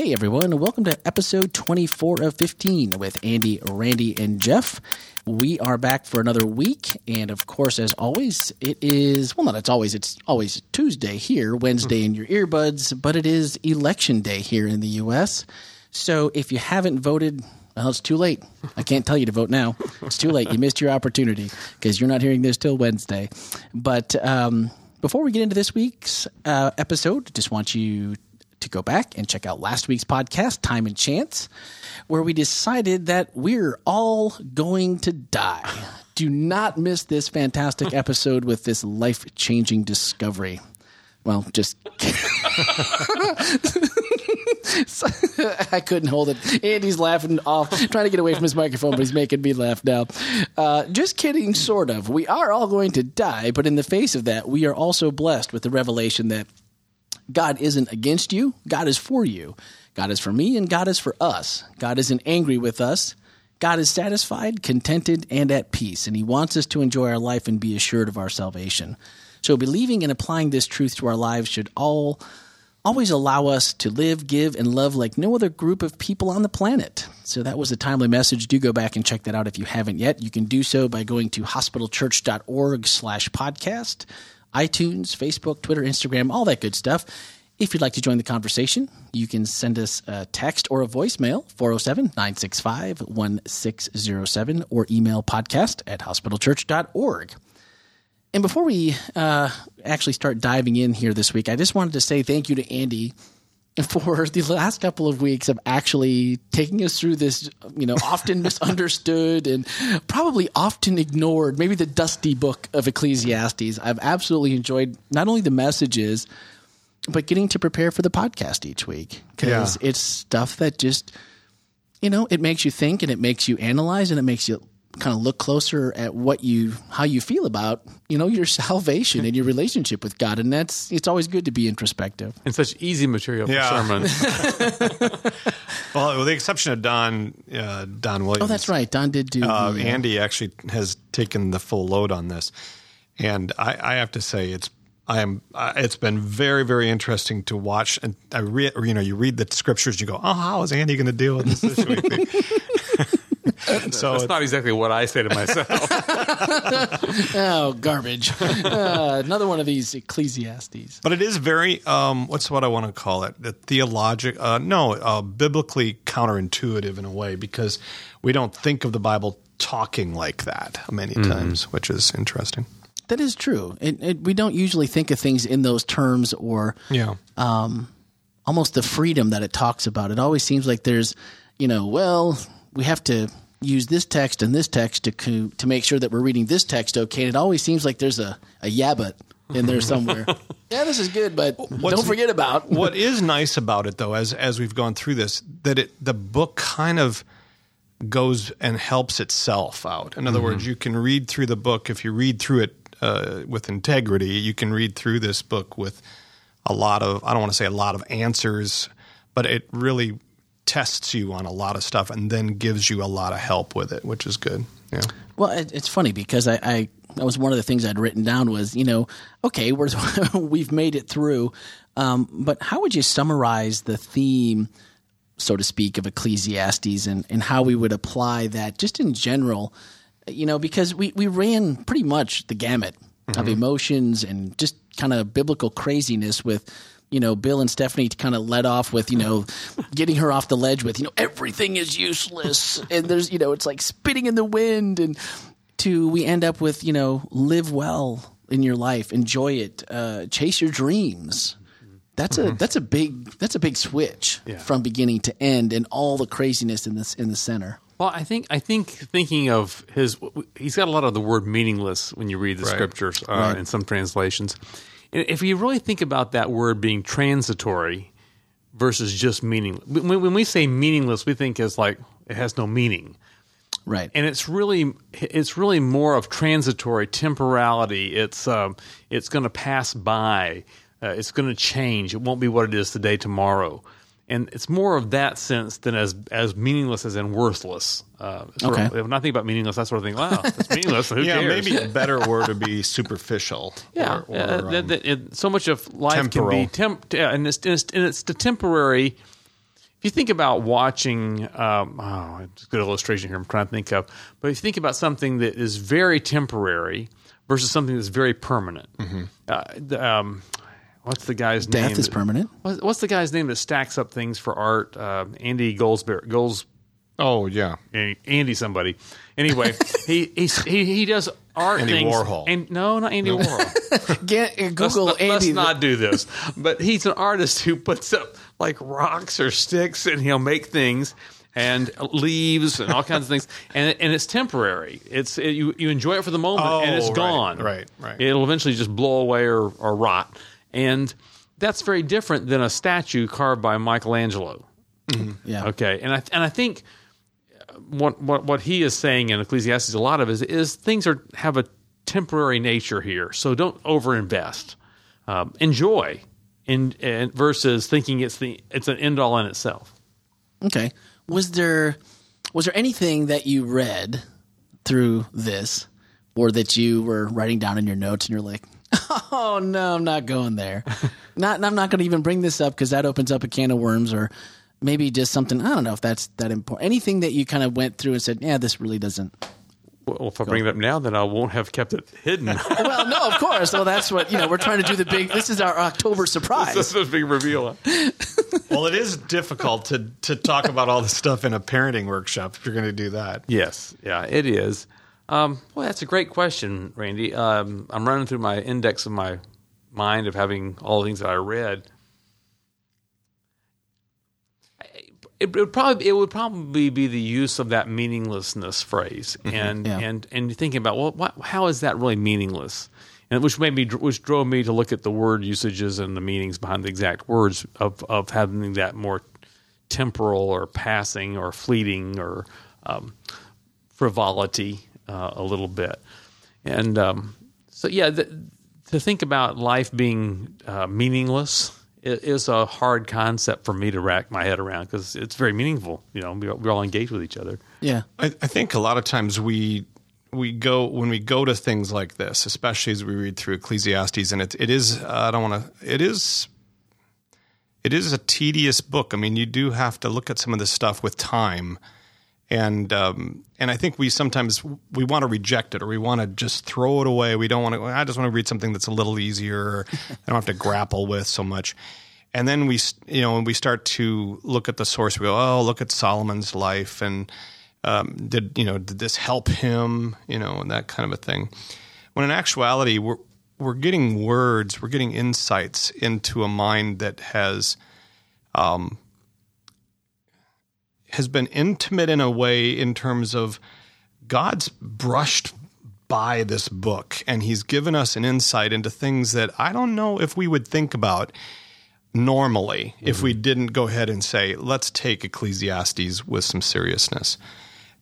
Hey everyone, welcome to episode 24 of 15 with Andy, Randy, and Jeff. We are back for another week, and of course, as always, it is well, not it's always, it's always Tuesday here, Wednesday in your earbuds, but it is election day here in the U.S. So if you haven't voted, well, it's too late. I can't tell you to vote now. It's too late. You missed your opportunity because you're not hearing this till Wednesday. But um, before we get into this week's uh, episode, just want you to go back and check out last week's podcast, Time and Chance, where we decided that we're all going to die. Do not miss this fantastic episode with this life changing discovery. Well, just. I couldn't hold it. Andy's laughing off, trying to get away from his microphone, but he's making me laugh now. Uh, just kidding, sort of. We are all going to die, but in the face of that, we are also blessed with the revelation that God isn't against you, God is for you. God is for me, and God is for us. God isn't angry with us. God is satisfied, contented, and at peace, and He wants us to enjoy our life and be assured of our salvation. So, believing and applying this truth to our lives should all always allow us to live, give, and love like no other group of people on the planet. So that was a timely message. Do go back and check that out if you haven't yet. You can do so by going to hospitalchurch.org slash podcast, iTunes, Facebook, Twitter, Instagram, all that good stuff. If you'd like to join the conversation, you can send us a text or a voicemail, 407 965 1607, or email podcast at hospitalchurch.org. And before we uh, actually start diving in here this week, I just wanted to say thank you to Andy for the last couple of weeks of actually taking us through this, you know, often misunderstood and probably often ignored, maybe the dusty book of Ecclesiastes. I've absolutely enjoyed not only the messages, but getting to prepare for the podcast each week because Yeah. it's stuff that just, you know, it makes you think and it makes you analyze and it makes you kind of look closer at what you how you feel about you know your salvation and your relationship with God and that's it's always good to be introspective. and such easy material for Yeah. sermons. Well, with the exception of Don, uh, Don Williams. Oh, that's right. Don did do. Uh, the, uh, Andy actually has taken the full load on this, and I, I have to say it's I am uh, it's been very very interesting to watch. And I read you know you read the scriptures, you go, oh, how is Andy going to deal with this this week? so That's not exactly what I say to myself. oh, garbage! uh, another one of these Ecclesiastes. But it is very um, what's what I want to call it? The theologic, uh, no, uh, biblically counterintuitive in a way because we don't think of the Bible talking like that many times, which is interesting. That is true. It, it, we don't usually think of things in those terms or Yeah, almost the freedom that it talks about. It always seems like there's, you know, well, we have to use this text and this text to co- to make sure that we're reading this text okay. And it always seems like there's a a yeah but in there somewhere. yeah, this is good, but don't forget about what is nice about it though, as as we've gone through this, that it the book kind of goes and helps itself out. In other words, you can read through the book if you read through it uh, with integrity. You can read through this book with a lot of I don't want to say a lot of answers, but it really tests you on a lot of stuff and then gives you a lot of help with it, which is good. Yeah. Well, it, it's funny because I, I that was one of the things I'd written down was you know okay we're we've made it through, um, but how would you summarize the theme, so to speak, of Ecclesiastes and and how we would apply that just in general, you know because we we ran pretty much the gamut of emotions and just kind of biblical craziness with you know, Bill and Stephanie kind of led off with, you know, getting her off the ledge with, you know, everything is useless. And there's, you know, it's like spitting in the wind. And to, we end up with, you know, live well in your life, enjoy it, uh, chase your dreams. That's a that's a big that's a big switch from beginning to end, and all the craziness in this in the center. Well, I think I think thinking of his, he's got a lot of the word meaningless when you read the Right. scriptures uh, Right. in some translations. If you really think about that word being transitory versus just meaningless, when, when we say meaningless, we think as like it has no meaning, Right. and it's really it's really more of transitory temporality. It's um, it's going to pass by. Uh, it's going to change. It won't be what it is today, tomorrow. And it's more of that sense than as as meaningless as in worthless. Uh, sort of- Okay. when I think about meaningless, I sort of think, wow, it's meaningless. Who Yeah, cares? maybe a better word would be superficial. Yeah, or, or, uh, that- um, that- it- so much of life temporal. can be temp, yeah, and it's, and it's and it's the temporary. if you think about watching, um, oh, it's a good illustration here I'm trying to think of, but if you think about something that is very temporary versus something that's very permanent, uh, the, um, what's the guy's name? Death is that- permanent. What's, what's the guy's name that stacks up things for art? Uh, Andy Goldsberry, Golds, Oh yeah, Andy somebody. Anyway, he, he's, he he does art Andy things. Warhol. And no, not Andy Warhol. Get, uh, Let's, Google Andy. let's not do this. But he's an artist who puts up like rocks or sticks, and he'll make things and leaves and all kinds of things, and and it's temporary. It's it, you you enjoy it for the moment, and it's Oh, right, gone. right, right. It'll eventually just blow away or, or rot, and that's very different than a statue carved by Michelangelo. yeah. Okay, and I and I think what what what he is saying in Ecclesiastes a lot of is is things are have a temporary nature here, so don't overinvest. Um, enjoy, in, in versus thinking it's the it's an end all in itself. Okay. Was there was there anything that you read through this or that you were writing down in your notes and you're like, "Oh no, I'm not going there." not I'm not going to even bring this up cuz that opens up a can of worms or maybe just something I don't know if that's that important. Anything that you kind of went through and said, "Yeah, this really doesn't." Well, if I bring it up now, then I won't have kept it hidden. well, no, of course. Well, that's what, you know, we're trying to do the big This is our October surprise. This is a big reveal. well, it is difficult to to talk about all this stuff in a parenting workshop if you're going to do that. Yes, yeah, it is. Um, well, that's a great question, Randy. Um, I'm running through my index of my mind of having all the things that I read. It, would probably it would probably be the use of that meaninglessness phrase, and Yeah. and and thinking about well, what, how is that really meaningless? And which made me, which drove me to look at the word usages and the meanings behind the exact words of of having that more temporal or passing or fleeting or um, frivolity uh, a little bit. And um, so, yeah, th- to think about life being uh, meaningless is a hard concept for me to rack my head around because it's very meaningful. You know, we, we all engage with each other. yeah. I, I think a lot of times we we go when we go to things like this, especially as we read through Ecclesiastes, and it it is uh, I don't want to it is it is a tedious book. I mean, you do have to look at some of this stuff with time, and um, and I think we sometimes we want to reject it or we want to just throw it away. We don't want to. I just want to read something that's a little easier. I don't have to grapple with so much. And then we, you know, when we start to look at the source, we go, oh, look at Solomon's life, and um, did you know did this help him, you know, and that kind of a thing. When in actuality, we're we're getting words, we're getting insights into a mind that has um, has been intimate in a way in terms of God's brushed by this book and he's given us an insight into things that I don't know if we would think about normally if we didn't go ahead and say let's take Ecclesiastes with some seriousness.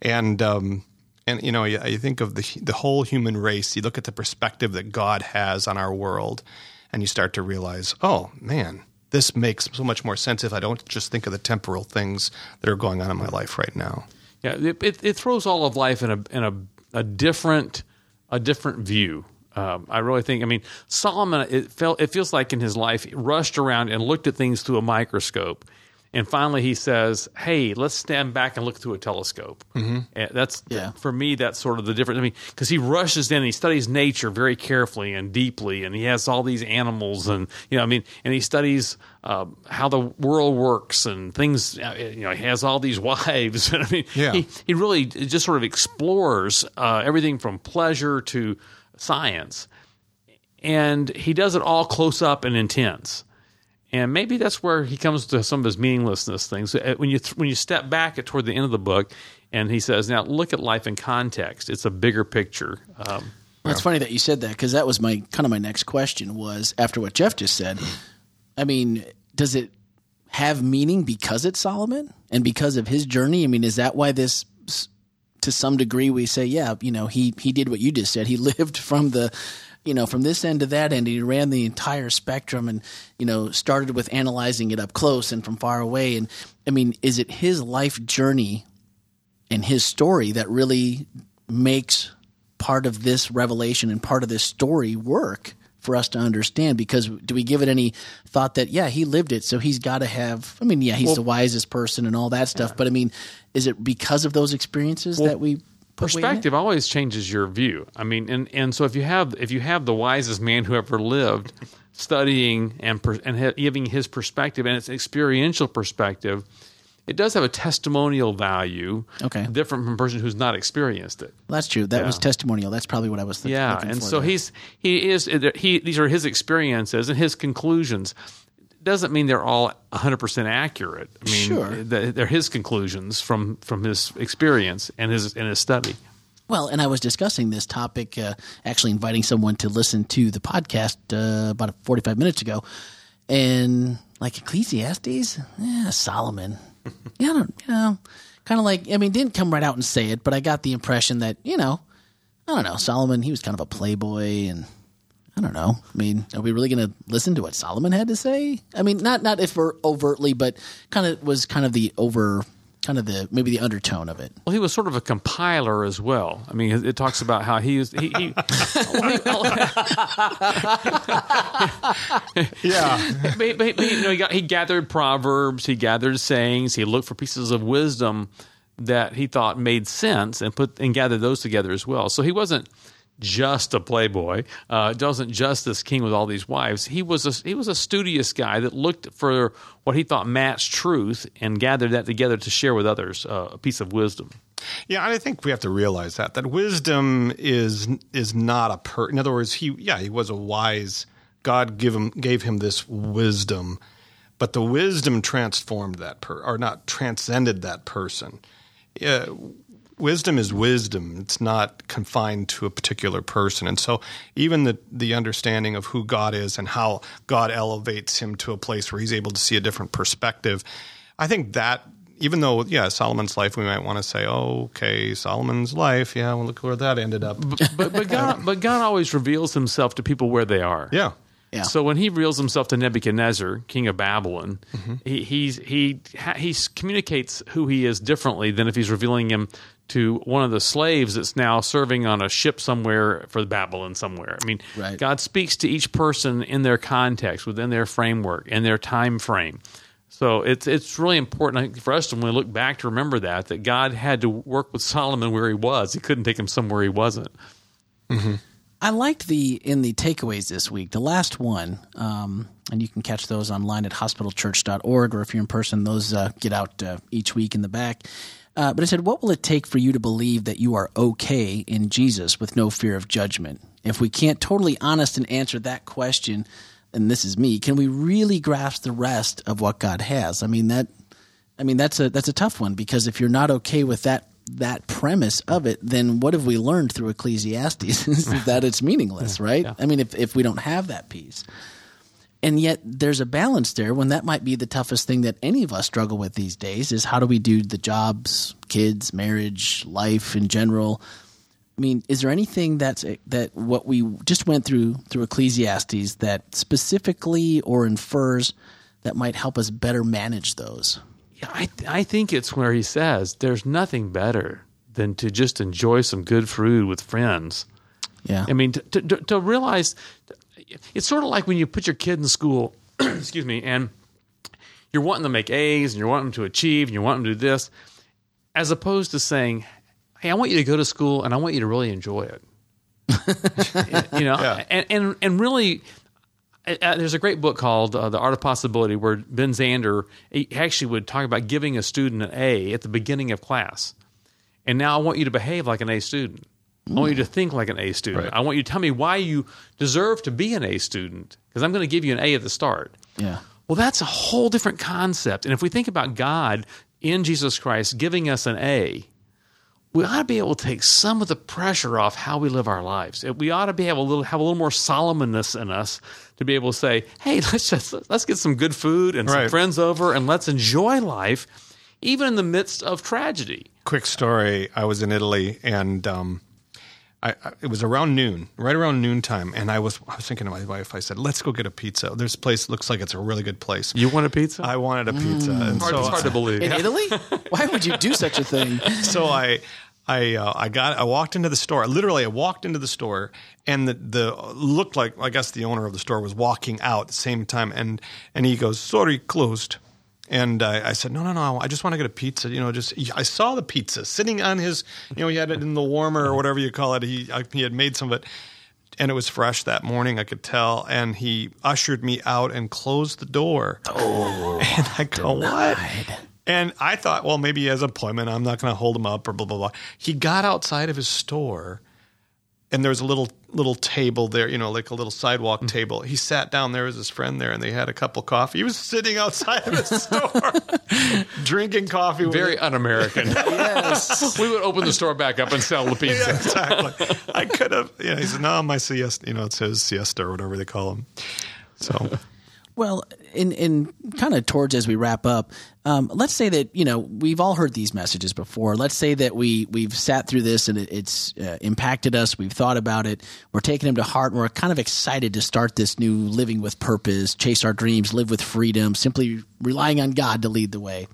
And um and you know you, you think of the the whole human race you look at the perspective that God has on our world and you start to realize oh man this makes so much more sense if I don't just think of the temporal things that are going on in my life right now. Yeah, it, it, it throws all of life in a in a, a different a different view. Um, I really think. I mean, Solomon. It felt. It feels like in his life, he rushed around and looked at things through a microscope, and finally he says, "Hey, let's stand back and look through a telescope." Mm-hmm. That's Yeah. for me. That's sort of the difference. I mean, because he rushes in, and he studies nature very carefully and deeply, and he has all these animals, and you know, I mean, and he studies uh, how the world works and things. uh, You know, he has all these wives, and I mean, Yeah. he, he really just sort of explores uh, everything from pleasure to science, and he does it all close up and intense. And maybe that's where he comes to some of his meaninglessness things. Uh, When you th- when you step back at toward the end of the book, and he says, "Now look at life in context. It's a bigger picture." Um, Well, it's funny that you said that because that was my kind of my next question was after what Jeff just said. I mean, does it have meaning because it's Solomon and because of his journey? I mean, is that why this, to some degree, we say, yeah, you know, he he did what you just said. He lived from the, you know, from this end to that end. He ran the entire spectrum and you know started with analyzing it up close and from far away. And I mean, is it his life journey and his story that really makes part of this revelation and part of this story work for us to understand because do we give it any thought that yeah he lived it so he's got to have I mean yeah he's the wisest person and all that stuff but I mean is it because of those experiences that we put weight in it? perspective always changes your view. I mean, and, and so if you have if you have the wisest man who ever lived studying and per, and ha- giving his perspective and its experiential perspective, it does have a testimonial value. Okay. different from a person who's not experienced it. That's true. That was testimonial. That's probably what I was thinking. Yeah, and so there. he's he is he these are his experiences and his conclusions. Doesn't mean they're all 100% accurate. I mean, Sure. they're his conclusions from from his experience and his and his study. Well, and I was discussing this topic, uh, actually inviting someone to listen to the podcast uh, about 45 minutes ago. And like Ecclesiastes, yeah, Solomon. yeah, I don't, you know, kind of like, I mean, didn't come right out and say it, but I got the impression that, you know, I don't know, Solomon, he was kind of a playboy and I don't know. I mean, are we really going to listen to what Solomon had to say? I mean, not not if we're overtly, but kind of was kind of the over, kind of the maybe the undertone of it. Well, he was sort of a compiler as well. I mean, it, it talks about how he was. He, he, Yeah. but, but- but, you know, he, got, he gathered proverbs, he gathered sayings, he looked for pieces of wisdom that he thought made sense, and put and gathered those together as well. So he wasn't just a playboy. Uh, wasn't just this king with all these wives. He was a, he was a studious guy that looked for what he thought matched truth and gathered that together to share with others uh, a piece of wisdom. Yeah, I think we have to realize that that wisdom is is not a per. In other words, he yeah he was a wise. God give him gave him this wisdom, but the wisdom transformed that per or not transcended that person. Yeah, wisdom is wisdom. It's not confined to a particular person, and so even the the understanding of who God is and how God elevates him to a place where he's able to see a different perspective. I think that even though, yeah, Solomon's life, we might want to say, oh, okay, Solomon's life, yeah, well, look where that ended up. But but God but God always reveals Himself to people where they are. Yeah. Yeah. So when he reveals himself to Nebuchadnezzar, king of Babylon, mm-hmm. he he's, he ha- he communicates who he is differently than if he's revealing him to one of the slaves that's now serving on a ship somewhere for Babylon somewhere. I mean, Right. God speaks to each person in their context, within their framework, in their time frame. So it's it's really important I think, for us to when we look back to remember that that God had to work with Solomon where he was. He couldn't take him somewhere he wasn't. Mm-hmm. I liked the in the takeaways this week, the last one, um, and you can catch those online at hospitalchurch.org, or if you're in person, those uh, get out uh, each week in the back. Uh, but it said, What will it take for you to believe that you are okay in Jesus with no fear of judgment? If we can't totally honest and answer that question, and this is me, can we really grasp the rest of what God has? I mean that I mean that's a that's a tough one because if you're not okay with that that premise of it, then what have we learned through Ecclesiastes? Is that it's meaningless, right? I mean, if if we don't have that piece, and yet there's a balance there when that might be the toughest thing that any of us struggle with these days is how do we do the jobs, kids, marriage, life in general. I mean, is there anything that's eh, that what we just went through through Ecclesiastes that specifically or infers that might help us better manage those? Yeah, I I think it's where he says there's nothing better than to just enjoy some good food with friends. Yeah. I mean, to, to, to realize it's sort of like when you put your kid in school, excuse me, and you're wanting to make A's and you're wanting them to achieve and you're wanting them to do this, as opposed to saying, "Hey, I want you to go to school and I want you to really enjoy it." you know, Yeah. and, and and really, uh, there's a great book called uh, The Art of Possibility where Ben Zander actually would talk about giving a student an A at the beginning of class. And now I want you to behave like an A student. I want you to think like an A student. Right. I want you to tell me why you deserve to be an A student because I'm going to give you an A at the start. Yeah. Well, that's a whole different concept. And if we think about God in Jesus Christ giving us an A, we ought to be able to take some of the pressure off how we live our lives. We ought to be able to little, have a little more Solomonness in us to be able to say, "Hey, let's just let's get some good food and some friends over, and let's enjoy life, even in the midst of tragedy." Quick story I was in Italy and um, I, I, it was around noon, right around noontime. And I was, I was thinking to my wife, I said, let's go get a pizza. This place looks like it's a really good place. You want a pizza? I wanted a pizza. And hard, so it's hard to believe. In Italy? Why would you do such a thing? so I I uh, I got I walked into the store. Literally, I walked into the store, and the the looked like I guess the owner of the store was walking out at the same time, and and he goes, "Sorry, closed." And I, I said, "No, no, no! I just want to get a pizza. You know, just I saw the pizza sitting on his, you know, he had it in the warmer or whatever you call it. He I, he had made some of it." and it was fresh that morning. I could tell, and he ushered me out and closed the door. Oh, and I go, denied. what? And I thought, well, maybe he has an appointment. I'm not going to hold him up or blah blah blah. He got outside of his store, and there was a little little table there, you know, like a little sidewalk mm-hmm. table. He sat down there with his friend there, and they had a cup of coffee. He was sitting outside of his store, drinking coffee. Very un-American. yes, we would open the store back up and sell the pizza. Yeah, exactly. I could have. Yeah, he said, "No, my siesta. You know, it says siesta or whatever they call him. So well, in in kind of towards as we wrap up, um, let's say that you know we've all heard these messages before. Let's say that we we've sat through this and it, it's uh, impacted us. We've thought about it. We're taking them to heart. And we're kind of excited to start this new living with purpose, chase our dreams, live with freedom, simply relying on God to lead the way.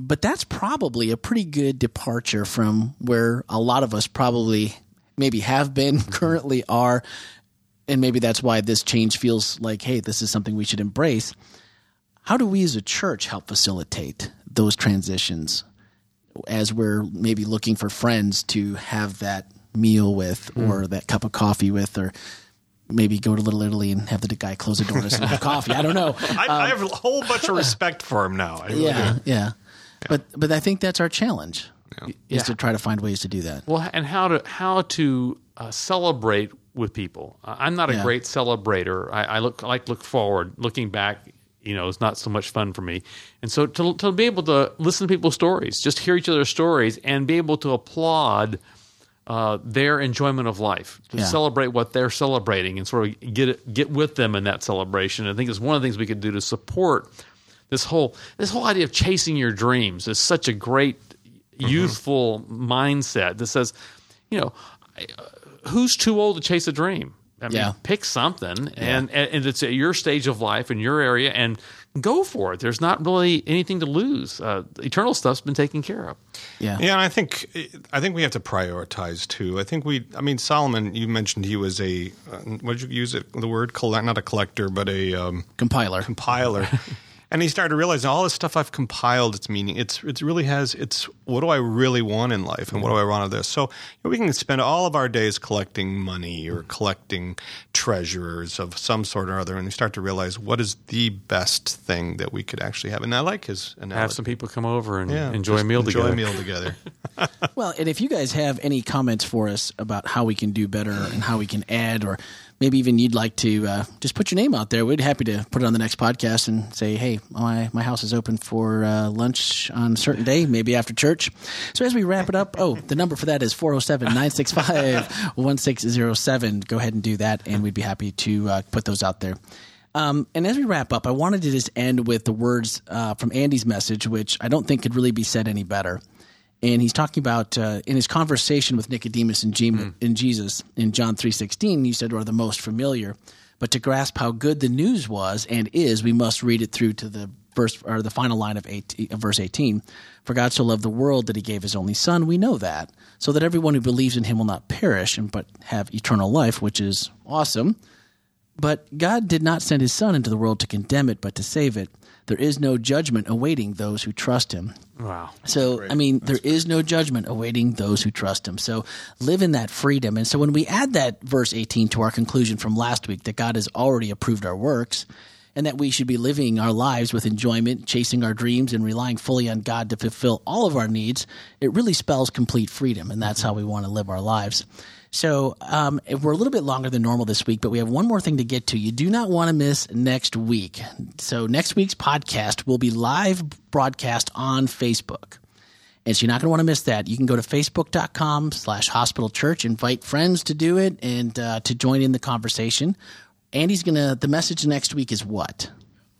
But that's probably a pretty good departure from where a lot of us probably maybe have been, currently are, and maybe that's why this change feels like, hey, this is something we should embrace. How do we as a church help facilitate those transitions as we're maybe looking for friends to have that meal with mm. or that cup of coffee with or maybe go to Little Italy and have the guy close the door to have coffee. I don't know. I, um, I, have a whole bunch of respect for him now. Really yeah, yeah, yeah, But but I think that's our challenge yeah. is yeah. to try to find ways to do that. Well, and how to how to uh, celebrate with people. I'm not a yeah. great celebrator. I, I look I like look forward. Looking back, you know, is not so much fun for me. And so to to be able to listen to people's stories, just hear each other's stories, and be able to applaud. Uh, their enjoyment of life, to yeah. celebrate what they're celebrating, and sort of get get with them in that celebration. I think it's one of the things we could do to support this whole this whole idea of chasing your dreams is such a great mm-hmm. youthful mindset that says, you know, who's too old to chase a dream? I mean, yeah. pick something, and, yeah. and it's at your stage of life in your area, and go for it. There's not really anything to lose. Uh, eternal stuff's been taken care of. Yeah, yeah. And I think I think we have to prioritize too. I think we. I mean, Solomon. You mentioned he was a. Uh, what did you use it? The word collect, not a collector, but a um, compiler. Compiler. and he started realizing all this stuff I've compiled. Its meaning. It's it really has. It's what do I really want in life, and what do I want of this? So you know, we can spend all of our days collecting money or collecting treasures of some sort or other, and we start to realize what is the best thing that we could actually have. And I like his analogy. Have some people come over and yeah, enjoy a meal enjoy together. a meal together. well, and if you guys have any comments for us about how we can do better and how we can add or maybe even you'd like to uh, just put your name out there. We'd be happy to put it on the next podcast and say, hey, my, my house is open for uh, lunch on a certain day, maybe after church. So as we wrap it up, oh, the number for that is 407 965 1607. Go ahead and do that, and we'd be happy to uh, put those out there. Um, and as we wrap up, I wanted to just end with the words uh, from Andy's message, which I don't think could really be said any better and he's talking about uh, in his conversation with Nicodemus and, G- mm. and Jesus in John three sixteen. You said are the most familiar, but to grasp how good the news was and is, we must read it through to the verse or the final line of, eight, of verse eighteen. For God so loved the world that He gave His only Son. We know that, so that everyone who believes in Him will not perish, and but have eternal life, which is awesome. But God did not send His Son into the world to condemn it, but to save it. There is no judgment awaiting those who trust him. Wow. So, I mean, That's there great. is no judgment awaiting those who trust him. So, live in that freedom. And so, when we add that verse 18 to our conclusion from last week that God has already approved our works, and that we should be living our lives with enjoyment, chasing our dreams, and relying fully on God to fulfill all of our needs, it really spells complete freedom. And that's how we want to live our lives. So um, we're a little bit longer than normal this week, but we have one more thing to get to. You do not want to miss next week. So next week's podcast will be live broadcast on Facebook. And so you're not going to want to miss that. You can go to facebook.com slash hospital church, invite friends to do it and uh, to join in the conversation. Andy's going to, the message next week is what?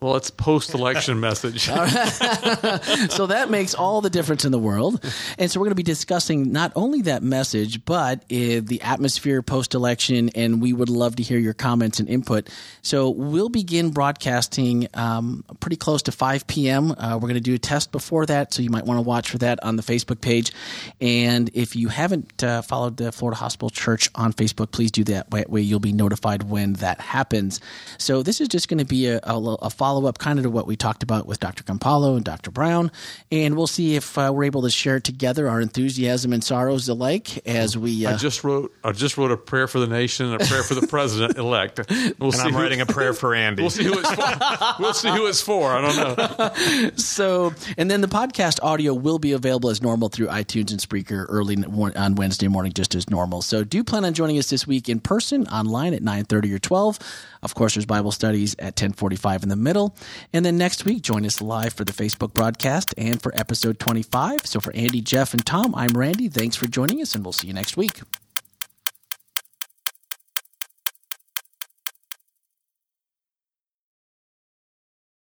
Well, it's post-election message. so that makes all the difference in the world. And so we're going to be discussing not only that message, but uh, the atmosphere post election. And we would love to hear your comments and input. So we'll begin broadcasting um, pretty close to 5 p.m. Uh, we're going to do a test before that. So you might want to watch for that on the Facebook page. And if you haven't uh, followed the Florida Hospital Church on Facebook, please do that. That way you'll be notified when that happens. So this is just going to be a, a, a follow up kind of to what we talked about with Dr. Campolo and Dr. Brown. And we'll see if uh, we're able to share together our enthusiasm and sorrows alike as we. I just wrote. I just wrote a prayer for the nation and a prayer for the president elect. We'll and I'm who, writing a prayer for Andy. We'll see who it's for. we'll see who it's for. I don't know. so, and then the podcast audio will be available as normal through iTunes and Spreaker early on Wednesday morning, just as normal. So, do plan on joining us this week in person, online at 9:30 or 12. Of course, there's Bible studies at 10:45 in the middle, and then next week join us live for the Facebook broadcast and for episode 25. So, for Andy, Jeff, and Tom, I'm Randy. Thanks for joining us, and we'll see you next week.